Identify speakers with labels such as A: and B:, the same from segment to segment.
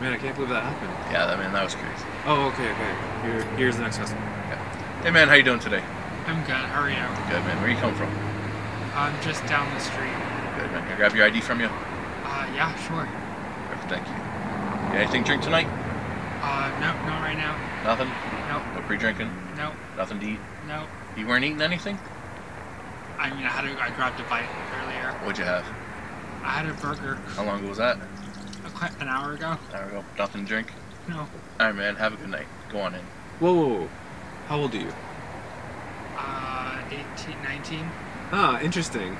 A: Man, I can't believe that happened.
B: Yeah, that man, that was crazy.
A: Oh, okay, okay. Here, here's the next customer. Yeah.
B: Hey man, how you doing today?
C: I'm good. How are you?
B: Good man. Where you come from?
C: I'm just down the street.
B: Good man. Can I grab your ID from you?
C: Uh, yeah, sure.
B: Perfect, thank you. Got anything to drink tonight?
C: Uh, no, not right now.
B: Nothing?
C: Nope,
B: No pre-drinking?
C: nope,
B: Nothing to eat?
C: nope.
B: You weren't eating anything?
C: I mean, I had a, I grabbed a bite earlier.
B: What'd you have?
C: I had a burger
B: How long ago was that?
C: A, qu- an hour ago.
B: There we go. Nothing to drink?
C: No.
B: Alright man, have a good night. Go on in.
A: Whoa, whoa, whoa. How old are you?
C: Uh, 18, 19.
A: Ah, interesting.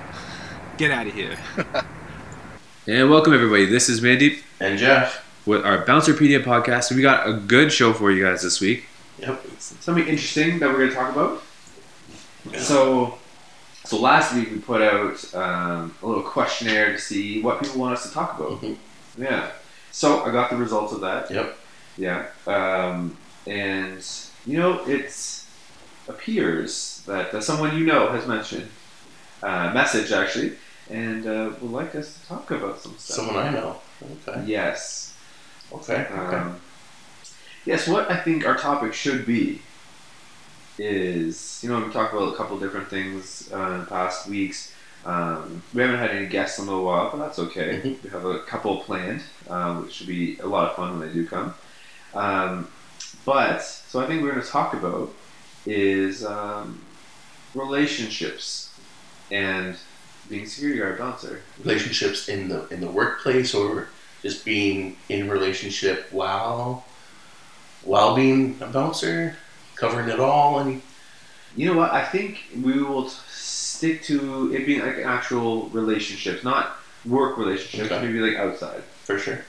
A: Get out of here. and welcome everybody. This is Mandeep
D: And Jeff.
A: with our Bouncerpedia podcast. We got a good show for you guys this week.
D: Yep.
A: Something interesting that we're going to talk about. So, so last week we put out um, a little questionnaire to see what people want us to talk about.
D: Mhm.
A: Yeah. So I got the results of that.
D: Yep.
A: Yeah. Um, and you know, it appears that uh, someone you know has mentioned, uh, message actually, and uh, would like us to talk about some stuff.
D: Someone I know. Okay.
A: Yes.
D: Okay. Okay.
A: Um, yes, what I think our topic should be is, you know, we talked about a couple different things uh, in the past weeks. Um, we haven't had any guests in a little while, but that's okay.
D: Mhm.
A: We have a couple planned, um, which should be a lot of fun when they do come. Um, but, so I think we're going to talk about is um, relationships and being security guard bouncer.
D: Relationships in the in the workplace or just being in relationship while while being a bouncer, covering it all and
A: You know what? I think we will t- stick to it being like actual relationships, not work relationships.
D: Okay.
A: Maybe like outside,
D: for sure.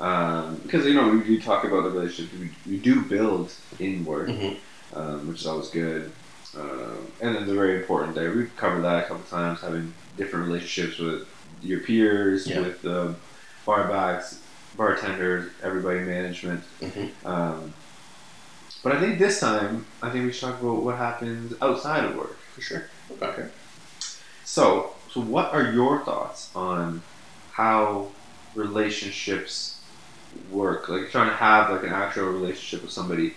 A: um, because you know we do talk about the relationships we, we do build in work,
D: Mhm.
A: um, which is always good. Um, and then they're very important there. We've covered that a couple times, having different relationships with your peers,
D: Yeah.
A: with uh, barbacks, bartenders, everybody management.
D: Mhm.
A: Um, but I think this time, I think we should talk about what happens outside of work.
D: For sure. Okay.
A: So, so what are your thoughts on how relationships work? Like trying to have like an actual relationship with somebody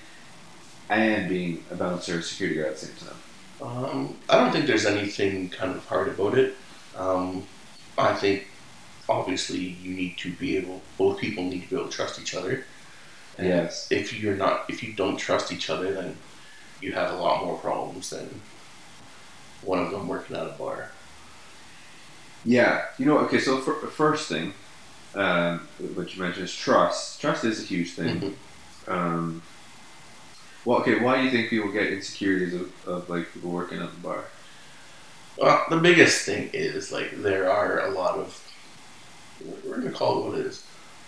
A: and being a bouncer or security guard at the same time.
D: Um, I don't think there's anything kind of hard about it. Um, I think obviously you need to be able both people need to be able to trust each other. And
A: Yes.
D: if you're not if you don't trust each other then you have a lot more problems than one of them working at a bar.
A: Yeah. You know. Okay. So for, first thing, um, what you mentioned is trust. Trust is a huge thing.
D: Mhm.
A: Um, well, okay. Why do you think people get insecurities of, of like people working at the bar?
D: Well, the biggest thing is like there are a lot of we're gonna call it what it is.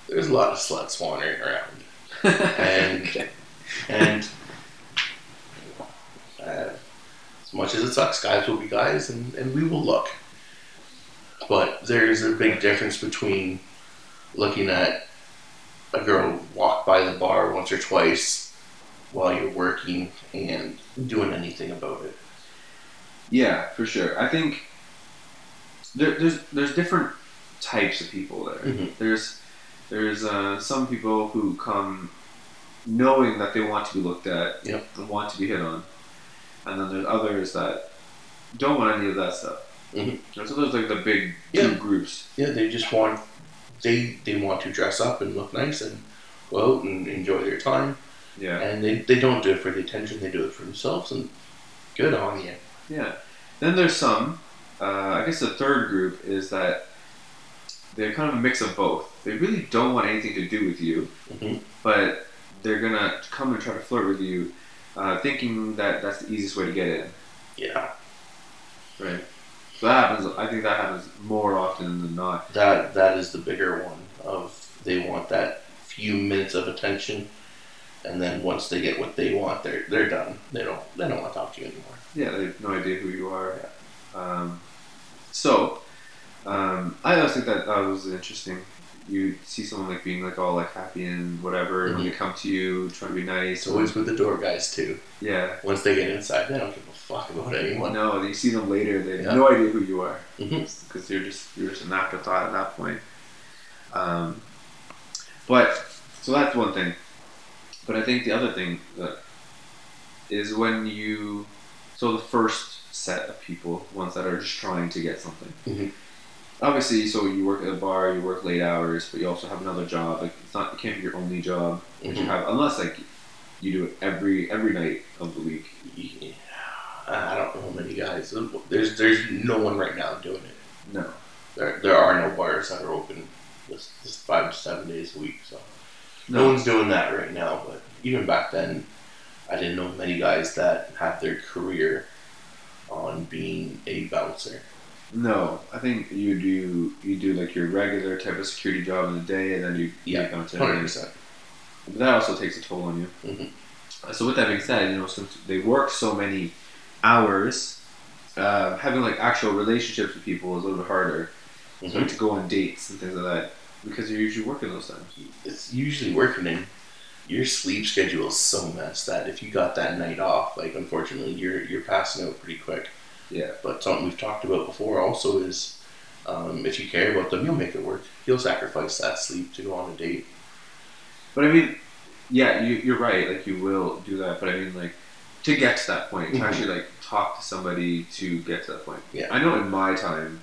D: There's a lot of sluts wandering around, And-
A: Okay.
D: and uh, as much as it sucks, guys will be guys, and, and we will look. But there's a big difference between looking at a girl walk by the bar once or twice while you're working and doing anything about it.
A: Yeah, for sure. I think there, there's there's different types of people there.
D: Mhm.
A: There's there's uh, some people who come knowing that they want to be looked at
D: Yep.
A: and want to be hit on, and then there's others that don't want any of that stuff.
D: Mhm.
A: And so those are like the big
D: Yeah.
A: two groups.
D: Yeah, they just want they they want to dress up and look nice and go out and enjoy their time,
A: Yeah,
D: and they, they don't do it for the attention. They do it for themselves, and good on you.
A: yeah. Then there's some. Uh, I guess the third group is that they're kind of a mix of both. They really don't want anything to do with you.
D: Mhm.
A: but they're gonna come and try to flirt with you, uh, thinking that that's the easiest way to get in.
D: Yeah,
A: Right. That happens. I think that happens more often than not.
D: that that is the bigger one. Of they want that few minutes of attention, and then once they get what they want, they're they're done. They don't they don't want to talk to you anymore.
A: Yeah, they have no idea who you are. Um, so, um, I always think that that was interesting. You see someone like being like all like happy and whatever, and when they come to you trying to be nice.
D: It's always with the door guys too.
A: yeah.
D: Once they get inside, they don't give a fuck about anyone.
A: No, you see them later. They have
D: Yeah.
A: no idea who you are.
D: Mhm.
A: because you're just you're just an afterthought at that point. Um, but So that's one thing. But I think the other thing that is when you so the first set of people, ones that are just trying to get something.
D: Mhm.
A: Obviously, so you work at a bar, you work late hours, but you also have another job. Like it's not, it can't be your only job that you
D: mm-hmm.
A: have, unless like you do it every every night of the week.
D: Yeah. I don't know many guys. There's there's no one right now doing it.
A: No.
D: There there are no bars that are open five to seven days a week. So no
A: No.
D: one's doing that right now. But even back then, I didn't know many guys that had their career on being a bouncer.
A: No, I think you do you do like your regular type of security job in the day, and then you
D: Yeah,
A: bounce in.
D: Hundred percent.
A: But that also takes a toll on you.
D: Mhm.
A: Uh, So with that being said, you know, since they work so many hours, uh, having like actual relationships with people is a little bit harder. So
D: Mhm.
A: like to go on dates and things like that because you're usually working those times.
D: It's usually working in your sleep schedule is so messed that if you got that night off, like unfortunately you're you're passing out pretty quick.
A: Yeah.
D: But something we've talked about before also is um, if you care about them, you'll make it work. You'll sacrifice that sleep to go on a date.
A: But I mean, yeah, you, you're right. Like you will do that, but I mean, like to get to that point, to
D: Mhm.
A: actually like talk to somebody to get to that point.
D: Yeah.
A: I know in my time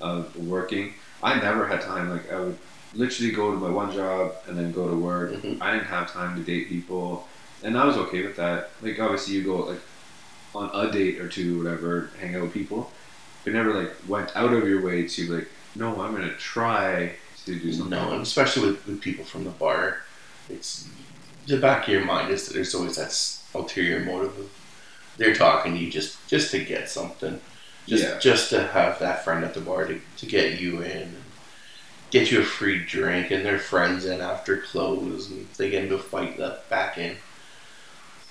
A: of working, I never had time. Like I would literally go to my one job and then go to work.
D: Mhm.
A: I didn't have time to date people, and I was okay with that. Like obviously, you go like on a date or two, whatever, hang out with people, but never like went out of your way to like, no, I'm gonna try to do something.
D: No, and especially with, with people from the bar, it's the back of your mind is that there's always that ulterior motive of they're talking to you just just to get something, just
A: Yeah.
D: just to have that friend at the bar to, to get you in, get you a free drink, and their friends in after close, and if they get into a fight, that back in.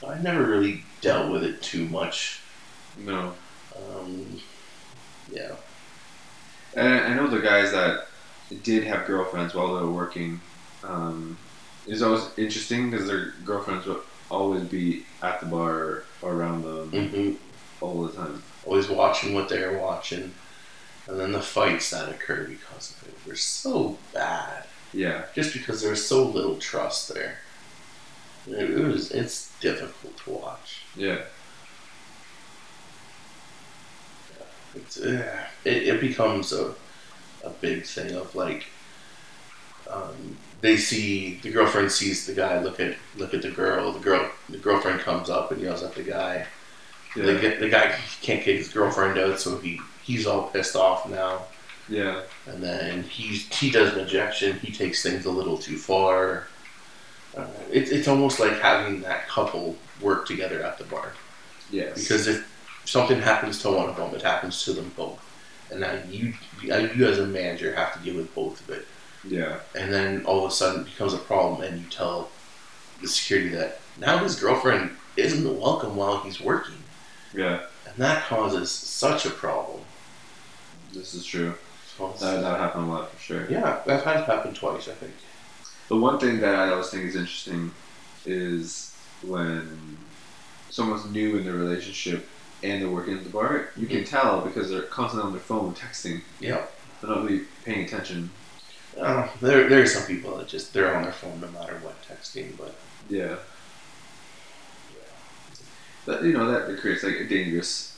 D: I never really dealt with it too much.
A: No.
D: Um, yeah,
A: And I know the guys that did have girlfriends while they were working. Um, it's always interesting because their girlfriends would always be at the bar or around them
D: hmm
A: all the time.
D: always watching what they're watching, and then the fights that occur because of it were so bad.
A: Yeah,
D: just because there was so little trust there. It, was it's difficult to watch.
A: yeah,
D: It's uh, it, it becomes a a big thing of like um, they see the girlfriend sees the guy look at look at the girl the girl the girlfriend comes up and yells at the guy
A: yeah,
D: the, the guy can't kick his girlfriend out so he he's all pissed off now
A: yeah,
D: and then he's he does an ejection. He takes things a little too far. Uh, it's it's almost like having that couple work together at the bar
A: yes.
D: because if something happens to one of them, it happens to them both, and now you you as a manager have to deal with both of it.
A: yeah,
D: And then all of a sudden it becomes a problem, and you tell the security that now his girlfriend isn't welcome while he's working,
A: yeah,
D: and that causes such a problem.
A: this is true. That that happened a lot for sure.
D: yeah, that has happened twice, I think.
A: The one thing that I always think is interesting is when someone's new in their relationship and they're working at the bar, you can tell because they're constantly on their phone texting.
D: Yeah.
A: They're not really paying attention.
D: Uh, there, there are some people that just they're on their phone no matter what texting, but
A: Yeah. but you know that, that creates like a dangerous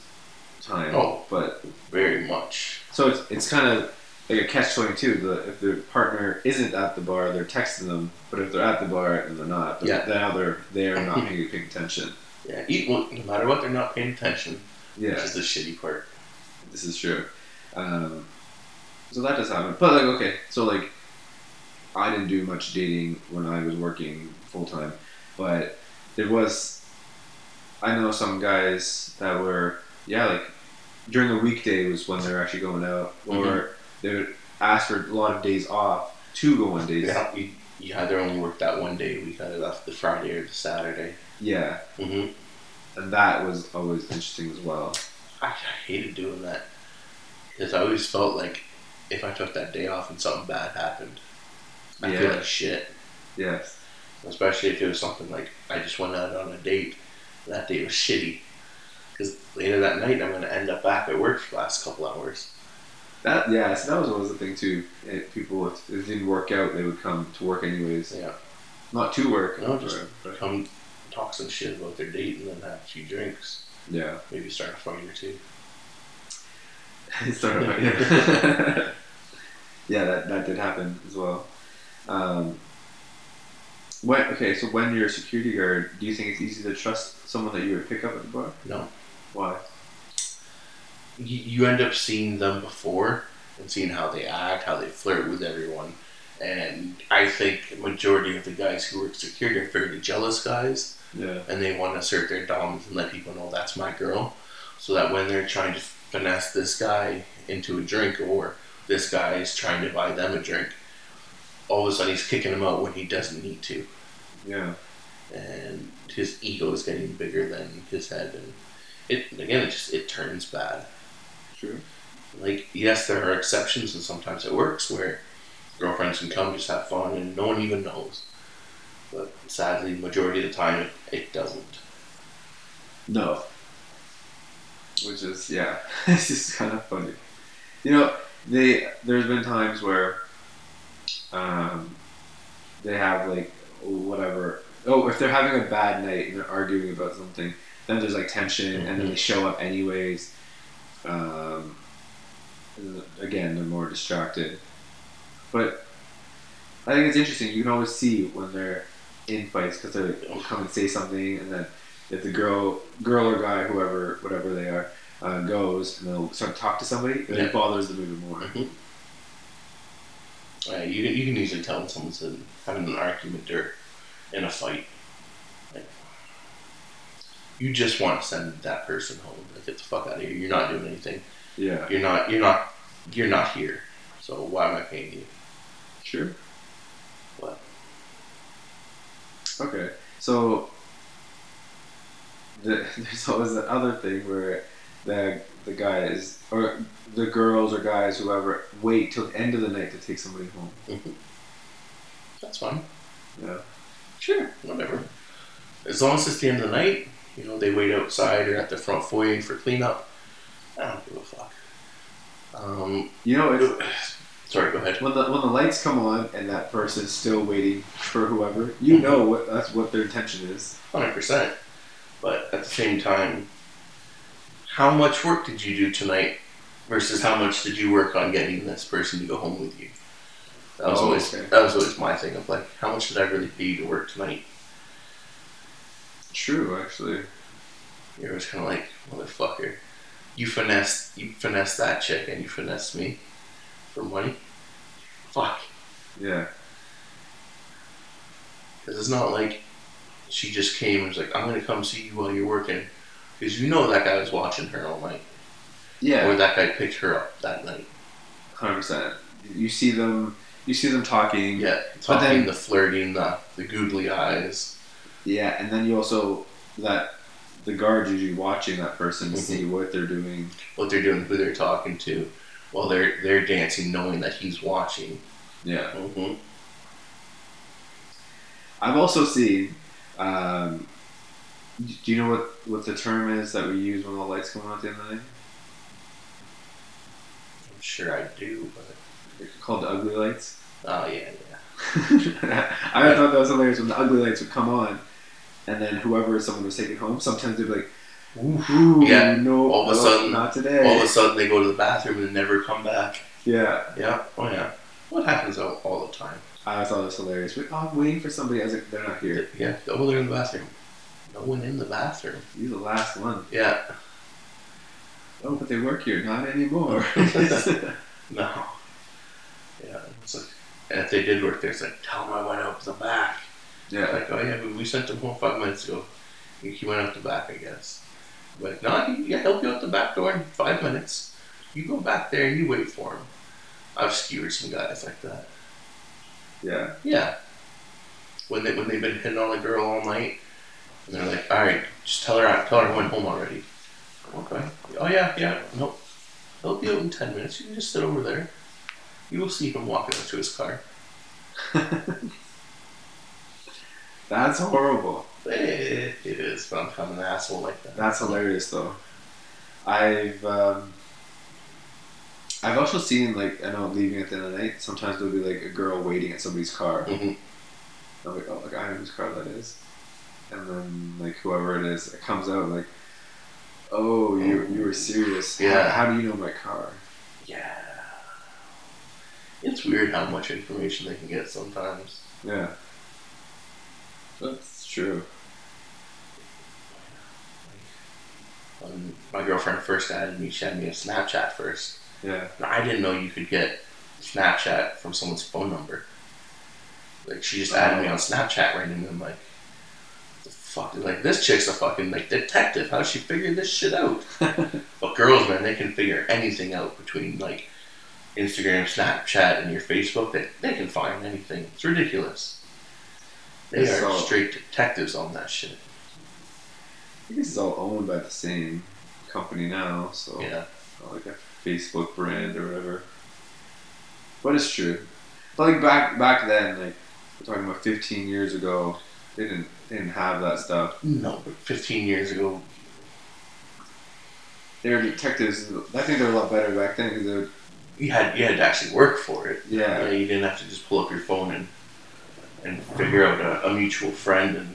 A: time.
D: Oh.
A: But
D: very much.
A: so it's it's kind of like a catch twenty two. The if their partner isn't at the bar, they're texting them. But if they're at the bar, and they're not. But
D: Yeah.
A: now they're there and not paying, paying attention.
D: Yeah, eat, well, no matter what, they're not paying attention,
A: Yeah.
D: which is the shitty part.
A: This is true. Um, so that does happen. But like, okay, so like, I didn't do much dating when I was working full time, but there was. I know some guys that were yeah like during the weekday was when they're actually going out, or they would ask for a lot of days off to go on dates.
D: Yeah, you, you either only work that one day a week, either that's the Friday or the Saturday.
A: Yeah,
D: hmm
A: and that was always interesting as well.
D: I, I hated doing that because I always felt like if I took that day off and something bad happened, I feel
A: Yeah.
D: like shit.
A: Yes.
D: Especially if it was something like I just went out on a date. and That day was shitty. Because later that night, I'm going to end up back at work for the last couple hours.
A: That yeah, so that was always the thing too. It, people, if it didn't work out, they would come to work anyways.
D: Yeah.
A: Not to work.
D: No, just-
A: but-
D: Come talk some shit about their date and then have a few drinks.
A: yeah.
D: Maybe start a fight or two.
A: Start a- yeah. yeah, that that did happen as well. Um, when okay, so when you're a security guard, do you think it's easy to trust someone that you would pick up at the bar?
D: No.
A: Why?
D: You, you end up seeing them before and seeing how they act, how they flirt with everyone. And I think majority of the guys who work security are fairly jealous guys.
A: Yeah.
D: and they want to assert their dominance and let people know that's my girl, so that when they're trying to finesse this guy into a drink or this guy is trying to buy them a drink, all of a sudden he's kicking him out when he doesn't need to,
A: Yeah.
D: and his ego is getting bigger than his head, and it again it just it turns bad.
A: True.
D: Like yes, there are exceptions, and sometimes it works where girlfriends can come just have fun and no one even knows. But sadly, majority of the time, it, it doesn't.
A: No. Which is yeah, it's just kind of funny. You know, they there's been times where um, they have like whatever. Oh, if they're having a bad night and they're arguing about something, then there's like tension, and then they show up anyways. Um, again, they're more distracted. But I think it's interesting. You can always see when they're in fights because they'll come and say something, and then if the girl, girl or guy, whoever, whatever they are, uh, goes and they'll start to talk to somebody,
D: Yeah.
A: it bothers them even more.
D: Uh, you, you can easily tell when someone's in, having an argument or in a fight. Like, you just want to send that person home. Like, get the fuck out of here. You're not doing anything.
A: Yeah,
D: You're not. You're not. You're not here. So why am I paying you?
A: sure.
D: What?
A: Okay, so the, there's always that other thing where the the guys or the girls or guys whoever wait till the end of the night to take somebody home. Mm-hmm.
D: That's fine.
A: Yeah.
D: Sure. Whatever. As long as it's the end of the night, you know, they wait outside or at the front foyer for cleanup. I don't give a fuck. Um,
A: You know, it's,
D: sorry. Go ahead.
A: when the when the lights come on and that person's still waiting for whoever, you know what that's what their intention is.
D: Hundred percent. But at the same time, how much work did you do tonight versus how much did you work on getting this person to go home with you? That was
A: Oh,
D: always
A: okay.
D: that was always my thing of like, how much did I really pay you to work tonight?
A: True, actually.
D: You're always kind of like, motherfucker, you finessed you finessed that chick and you finessed me for money. Fuck,
A: Yeah.
D: because it's not like she just came and was like, I'm gonna come see you while you're working, because you know that guy was watching her all night,
A: Yeah.
D: or that guy picked her up that night.
A: Hundred percent. You see them. You see them talking.
D: Yeah, talking,
A: then-
D: the flirting, the the googly eyes.
A: Yeah, and then you also that the guards usually watching that person to
D: Mhm.
A: see what they're doing.
D: what they're doing, who they're talking to, while they're they're dancing, knowing that he's watching.
A: Yeah.
D: Mm-hmm.
A: I've also seen. Um, do you know what, what the term is that we use when the lights come on at the end of the night?
D: I'm sure I do, but
A: They're called the ugly lights.
D: oh yeah, yeah.
A: I thought that was hilarious when the ugly lights would come on, and then whoever someone was taking home, sometimes they'd be like, "Ooh,
D: Yeah,
A: no,
D: all of a
A: no,
D: sudden-
A: not today."
D: All of a sudden, they go to the bathroom and never come back.
A: yeah,
D: Yeah, oh yeah. What happens all, all the time?
A: I thought it was hilarious. Wait, oh, I'm waiting for somebody. I was like, "They're not here.
D: Yeah, oh, they're in the bathroom. No one in the bathroom.
A: You're the last one."
D: Yeah,
A: Oh, but they work here, not anymore.
D: no. Yeah, it's like, and if they did work there, it's like, tell them I went out the back.
A: Yeah,
D: Like, oh yeah, we, we sent him home five minutes ago. He, went out the back, I guess. But no, he, he help you out the back door in five minutes. You go back there and you wait for him. I've skewered some guys like that.
A: yeah.
D: Yeah. When they when they've been hitting on a girl all night, and they're like, all right, just tell her I tell her I went home already. Okay. Oh yeah, yeah. Nope. He'll be out in ten minutes. You can just sit over there. You will see him walking up to his car.
A: That's horrible.
D: Eh, it is, but I'm kind of an asshole like that.
A: That's hilarious, though. I've um, I've also seen like I know leaving at the end of the night. Sometimes there'll be like a girl waiting at somebody's car.
D: Mhm.
A: I'm like, oh, like I know whose car that is, and then like whoever it is, it comes out like, oh, you you were serious. How-
D: Yeah.
A: How, do you know my car?
D: Yeah. It's weird how much information they can get sometimes.
A: Yeah. That's true.
D: When my girlfriend first added me, she had me a Snapchat first.
A: Yeah.
D: And I didn't know you could get Snapchat from someone's phone number. Like she just added me on Snapchat randomly. I'm like, the fuck? Like this chick's a fucking like detective. How does she figure this shit out? but girls, man, they can figure anything out between like Instagram, Snapchat, and your Facebook. They they can find anything. It's ridiculous. They are
A: So-
D: straight detectives on that shit.
A: I guess it's all owned by the same company now, so
D: Yeah.
A: Uh, like a Facebook brand or whatever. But it's true. But like back back then, like we're talking about 15 years ago, they didn't they didn't have that stuff.
D: No, but 15 years ago,
A: They were detectives. I think they were a lot better back then because
D: you had you had to actually work for it.
A: yeah,
D: Yeah, you didn't have to just pull up your phone and and figure out a, a mutual friend and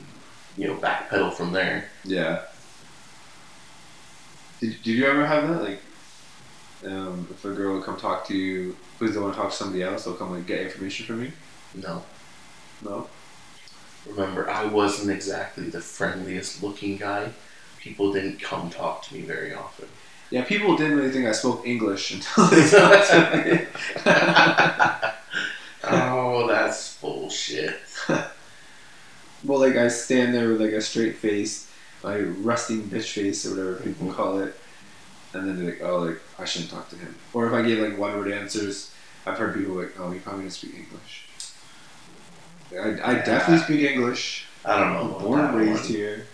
D: you know backpedal from there.
A: yeah. Did, did you ever have that? Like, um, if a girl would come talk to you, please don't want to talk to somebody else, they'll come and get information from you?
D: No,
A: No?
D: remember I wasn't exactly the friendliest looking guy. People didn't come talk to me very often.
A: Yeah, people didn't really think I spoke English until they talked to me.
D: oh, Oh, that's bullshit.
A: Well, like I stand there with like a straight face, my rusting bitch face or whatever people call it, and then they're like, oh, like I shouldn't talk to him. Or if I give like one word answers, I've heard people like, oh, you probably doesn't speak English. I, I definitely speak English.
D: I don't know.
A: I'm born and raised
D: one.
A: here.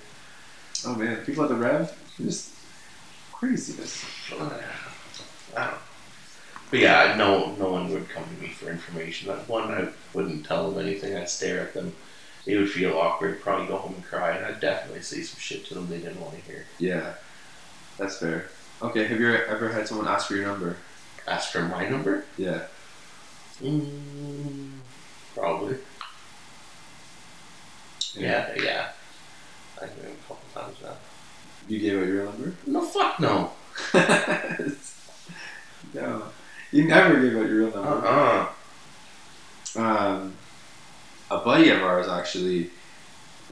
A: Oh man, people at the Rev, just craziness.
D: I don't know. But yeah, no, no one would come to me for information. Like, One, I wouldn't tell them anything. I'd stare at them. They would feel awkward, probably go home and cry, and I'd definitely say some shit to them they didn't want to hear.
A: Yeah, that's fair. Okay, have you ever had someone ask for your number?
D: Ask for my number?
A: Yeah.
D: Mm, probably. Yeah, yeah. I think a couple times now.
A: You gave out your number?
D: No, fuck no.
A: no. You never gave out your real number.
D: Uh-uh.
A: Um, a buddy of ours, actually,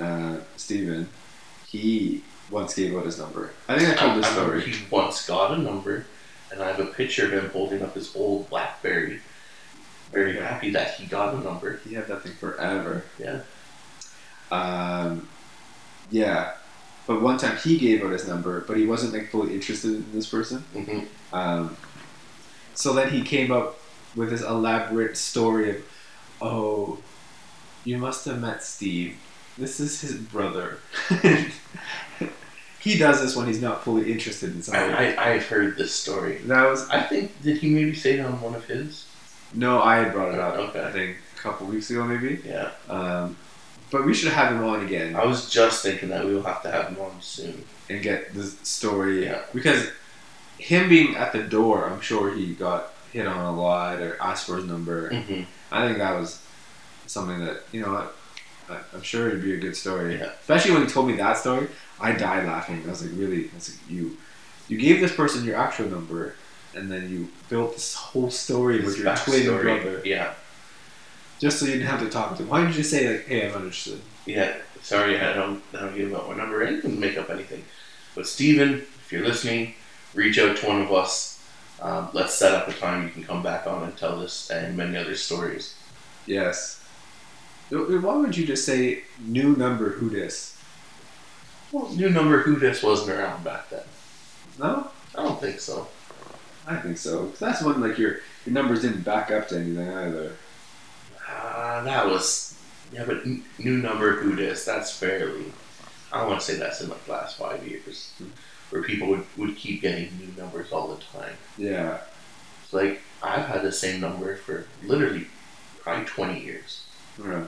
A: uh, Steven, he once gave out his number. I think I told this
D: I
A: story.
D: he once got a number, and I have a picture of him holding up his old BlackBerry. Very happy that he got a number.
A: He had that thing forever.
D: Yeah.
A: Um, yeah. But one time he gave out his number, but he wasn't like fully interested in this person.
D: hmm
A: Um, so then he came up with this elaborate story of, oh, you must have met Steve. This is his brother. he does this when he's not fully interested in something.
D: I, I, I've heard this story.
A: that was
D: I think, did he maybe say it on one of his?
A: no, I had brought it up.
D: Okay.
A: I think a couple weeks ago, maybe.
D: Yeah.
A: Um, but we should have him on again
D: I was just thinking that we will have to have him on soon.
A: and get the story
D: Yeah.
A: because him being at the door, I'm sure he got hit on a lot or asked for his number.
D: Mm-hmm.
A: I think that was something that you know. I, I'm sure it'd be a good story,
D: Yeah.
A: especially when he told me that story. I died laughing. I was like, really? I was like, you, you gave this person your actual number, and then you built this whole story with your twin brother
D: Yeah.
A: just so you didn't have to talk to him. Why didn't you say like, hey, I'm interested?
D: Yeah. Sorry, I don't, I don't give out my number. I didn't make up anything. But Steven, if you're listening, reach out to one of us. Um, let's set up a time you can come back on and tell this and many other stories.
A: Yes. Why would you just say new number? Who this?
D: Well, new number who this wasn't around back then.
A: No,
D: I don't think so.
A: I think so. that's when like your your numbers didn't back up to anything either.
D: Uh, that was yeah, but n- new number who this? That's fairly. I don't want to say that's in like the last five years, where people would, would keep getting new numbers all the time.
A: Yeah.
D: It's like I've had the same number for literally probably twenty years.
A: Yeah.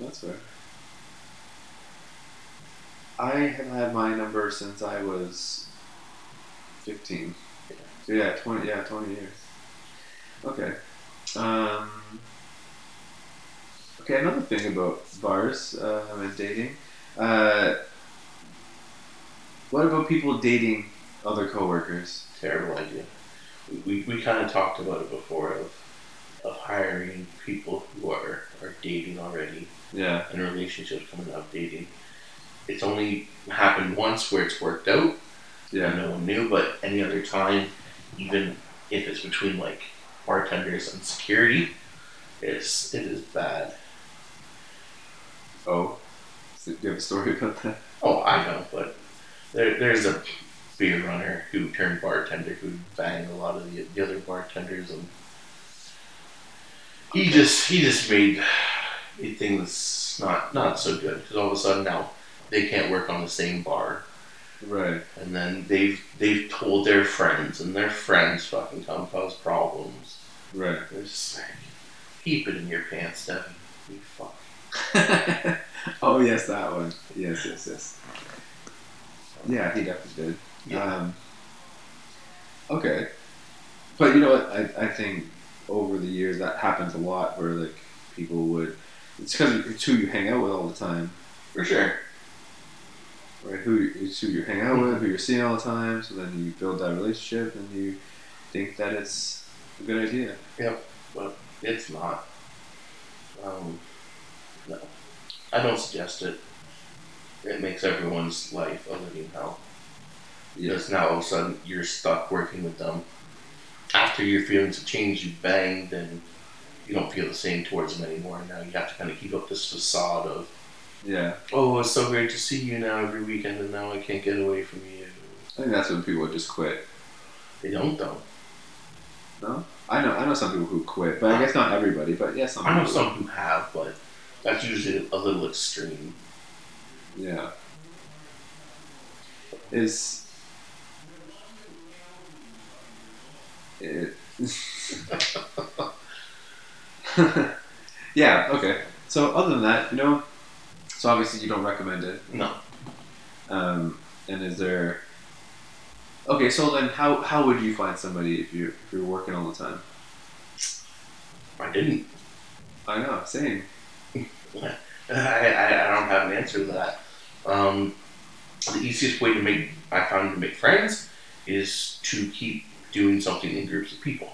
A: That's fair. I have had my number since I was 15. So yeah, twenty. Yeah, twenty years. Okay. Um, okay, another thing about bars um, and dating. Uh, what about people dating other coworkers?
D: Terrible idea. We, we, we kind of talked about it before of, of hiring people who are, are dating already
A: Yeah.
D: and relationships coming out dating. It's only happened once where it's worked out
A: Yeah.
D: no one knew, but any other time, even if it's between like bartenders and security, it's it is bad.
A: Oh. Do you have a story about that?
D: Oh, I know, but there, there's a beer runner who turned bartender who banged a lot of the, the other bartenders, and he just he just made, made things not not so good because all of a sudden now they can't work on the same bar,
A: Right.
D: and then they've they've told their friends, and their friends fucking come cause problems.
A: Right.
D: They're just like, keep it in your pants, Devin. You fuck.
A: oh yes, that one. Yes, yes, yes. Yeah, he definitely did.
D: Yeah.
A: Um, okay, but you know what? I, I think over the years that happens a lot where like people would. It's because it's who you hang out with all the time,
D: For sure.
A: right? Who it's who you hang out with, who you're seeing all the time. So then you build that relationship, and you think that it's a good idea. Yep.
D: But it's not. Um, no, I don't suggest it. It makes everyone's life a living hell. Because now all of a sudden you're stuck working with them. After your feelings have changed, you banged, and you don't feel the same towards them anymore. And now you have to kind of keep up this facade of,
A: Yeah,
D: oh, it's so great to see you now every weekend, and now I can't get away from you.
A: I think that's when people just quit.
D: They don't though.
A: No, I know. I know some people who quit, but I guess not everybody. But yeah, some.
D: I know
A: people.
D: some who have, but that's usually a little extreme.
A: Yeah. Is it? yeah. Okay. So other than that, you know, so obviously you don't recommend it.
D: No.
A: Um, and is there? Okay, so then how how would you find somebody if you if you're working all the time?
D: I didn't.
A: I know, same.
D: I, I, I don't have an answer to that. Um, the easiest way to make I found to make friends is to keep doing something in groups of people.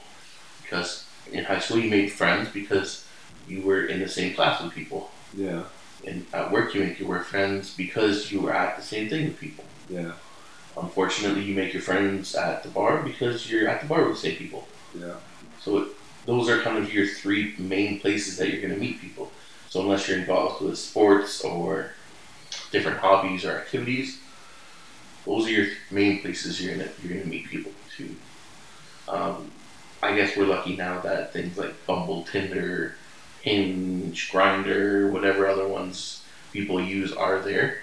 D: Because in high school you made friends because you were in the same class with people.
A: Yeah,
D: And at work you make your work friends because you were at the same thing with people.
A: yeah,
D: Unfortunately, you make your friends at the bar because you're at the bar with the same people.
A: yeah.
D: So it, those are kind of your three main places that you're going to meet people. So unless you're involved with sports or different hobbies or activities, those are your main places you're gonna you're gonna meet people too. Um, I guess we're lucky now that things like Bumble, Tinder, Hinge, Grindr, whatever other ones people use are there,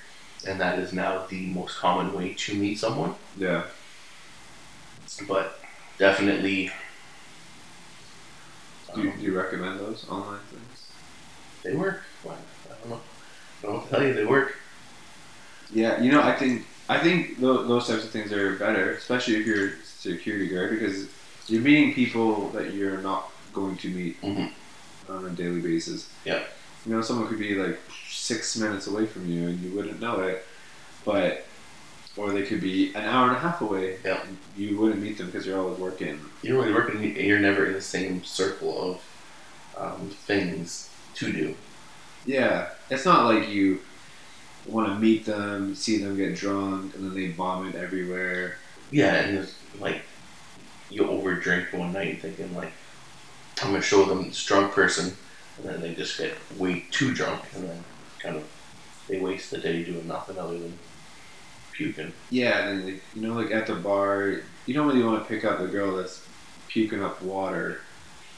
D: and that is now the most common way to meet someone.
A: Yeah.
D: But definitely,
A: Do you,
D: um,
A: do you recommend those online things?
D: They work. Well, I don't know. I don't know what to tell you. They work.
A: Yeah, you know, I think I think tho- those types of things are better, especially if you're a security guard, because you're meeting people that you're not going to meet
D: Mhm.
A: on a daily basis.
D: Yeah.
A: You know, someone could be like six minutes away from you and you wouldn't know it, but or they could be an hour and a half away.
D: Yeah.
A: You wouldn't meet them because you're always working.
D: You don't really work, and you're never in the same circle of um, things to do.
A: Yeah, it's not like you want to meet them, see them get drunk, and then they vomit everywhere.
D: Yeah, and it's like you overdrink one night, thinking like I'm gonna show them this drunk person, and then they just get way too drunk, and then kind of they waste the day doing nothing other than puking.
A: Yeah, and then you know, like at the bar, you don't really want to pick up the girl that's puking up water.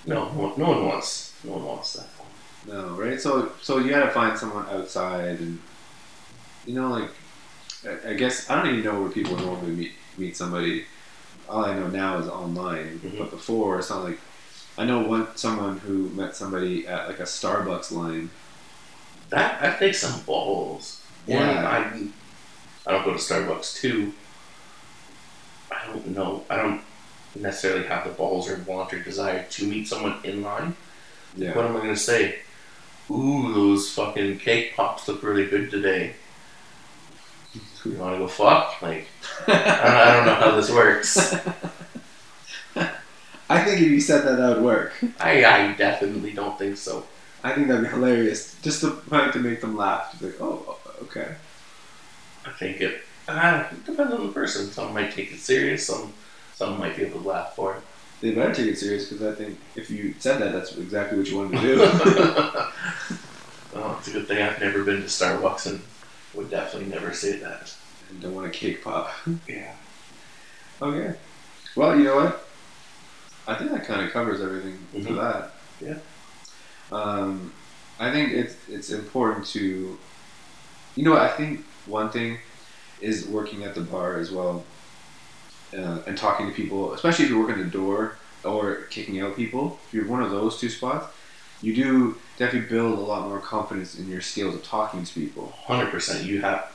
D: No, no no one wants, no one wants that.
A: No, right? So, so you gotta find someone outside, and you know, like, I, I guess I don't even know where people normally meet meet somebody. All I know now is online,
D: Mhm.
A: but before it's not like. I know one someone who met somebody at like a Starbucks line.
D: That that takes some balls. One,
A: Yeah.
D: I, I don't go to Starbucks too. I don't know. I don't. necessarily have the balls or want or desire to meet someone in line,
A: Yeah.
D: what am I gonna say? Ooh, those fucking cake pops look really good today. Do You wanna go fuck? Like, I don't, I don't know how this works.
A: I think if you said that, that would work.
D: I, I definitely don't think so.
A: I think that'd be hilarious. Just to, to make them laugh. Just like, oh, okay.
D: I think it, uh, it depends on the person. Some might take it serious, some some might be able to laugh for it.
A: They better take it serious because I think if you said that, that's exactly what you wanted to do.
D: oh, it's a good thing I've never been to Starbucks and would definitely never say that.
A: and don't want a cake pop.
D: Yeah.
A: Okay. Well, you know what? I think that kind of covers everything for
D: Mhm.
A: that.
D: Yeah.
A: Um, I think it's it's important to, you know, what, I think one thing is working at the bar as well, uh, and talking to people, especially if you're working the door or kicking out people. If you're one of those two spots, you do definitely build a lot more confidence in your skills of talking to people.
D: Hundred percent. You have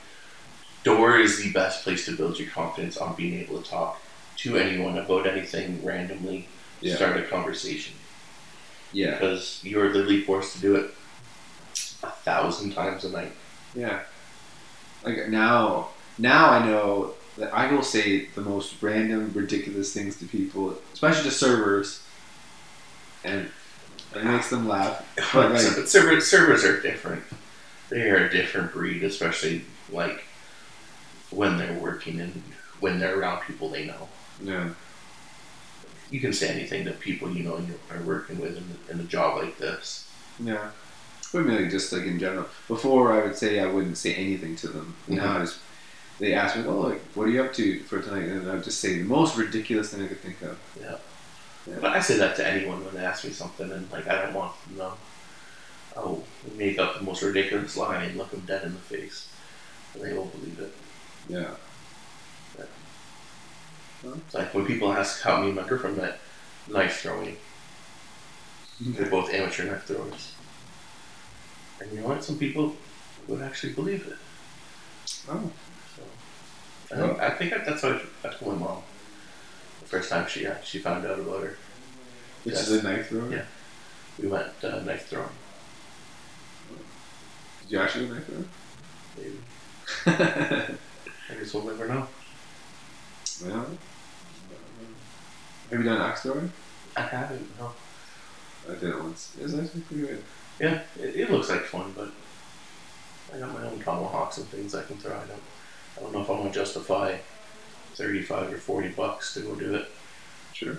D: door is the best place to build your confidence on being able to talk to anyone about anything randomly.
A: Yeah.
D: Start a conversation
A: Yeah.
D: because you're literally forced to do it a thousand times a night.
A: Yeah. Like now, now I know that I will say the most random, ridiculous things to people, especially to servers, and it makes them laugh. But like,
D: servers, servers are different. They are a different breed, especially like when they're working and when they're around people they know.
A: yeah,
D: You can say anything to people you know you are working with in, in a job like this.
A: yeah. But I mean, like just like in general. Before I would say I wouldn't say anything to them. Now mm-hmm. I just they ask me, "Oh, like what are you up to for tonight?" And I would just say the most ridiculous thing I could think of.
D: But I say that to anyone when they ask me something, and like I don't want them to know. I'll make up the most ridiculous lie and look them dead in the face, and they will believe it.
A: Yeah.
D: It's like when people ask how me and my girlfriend met, knife throwing. They're both amateur knife throwers. And you know what? Some people would actually believe it.
A: Oh.
D: So, I, think, I think that's what I told my mom first time she uh, she found out about her.
A: Which is a knife thrower.
D: Yeah. We went uh, knife throwing.
A: Did you actually go knife
D: Maybe. I guess we'll never know.
A: well, have you done axe throwing?
D: I haven't. No.
A: I did it once. It was actually pretty good.
D: Yeah, it, it looks like fun, but I got my own tomahawks and things I can throw. I don't. I don't know if I'm gonna justify thirty-five or forty bucks to go do it.
A: Sure.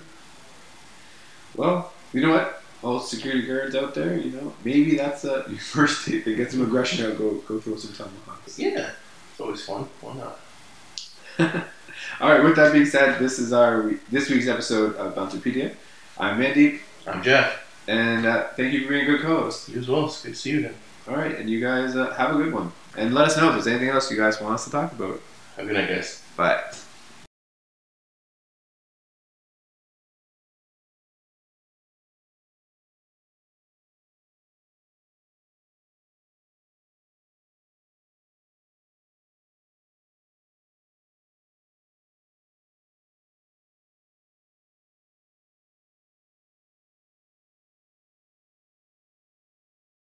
A: Well, you know what? All security guards out there, you know, maybe that's uh, your first date. They get some aggression out. Go go throw some tomahawks.
D: Yeah, it's always fun. Why not?
A: All right. With that being said, this is our this week's episode of Bouncerpedia. I'm Mandeep,
D: I'm Jeff.
A: and uh, thank you for being a good co-host.
D: You as well. It's good to see you again.
A: All right, and you guys uh, have a good one, and let us know if there's anything else you guys want us to talk about.
D: Have a good night, guys.
A: Bye.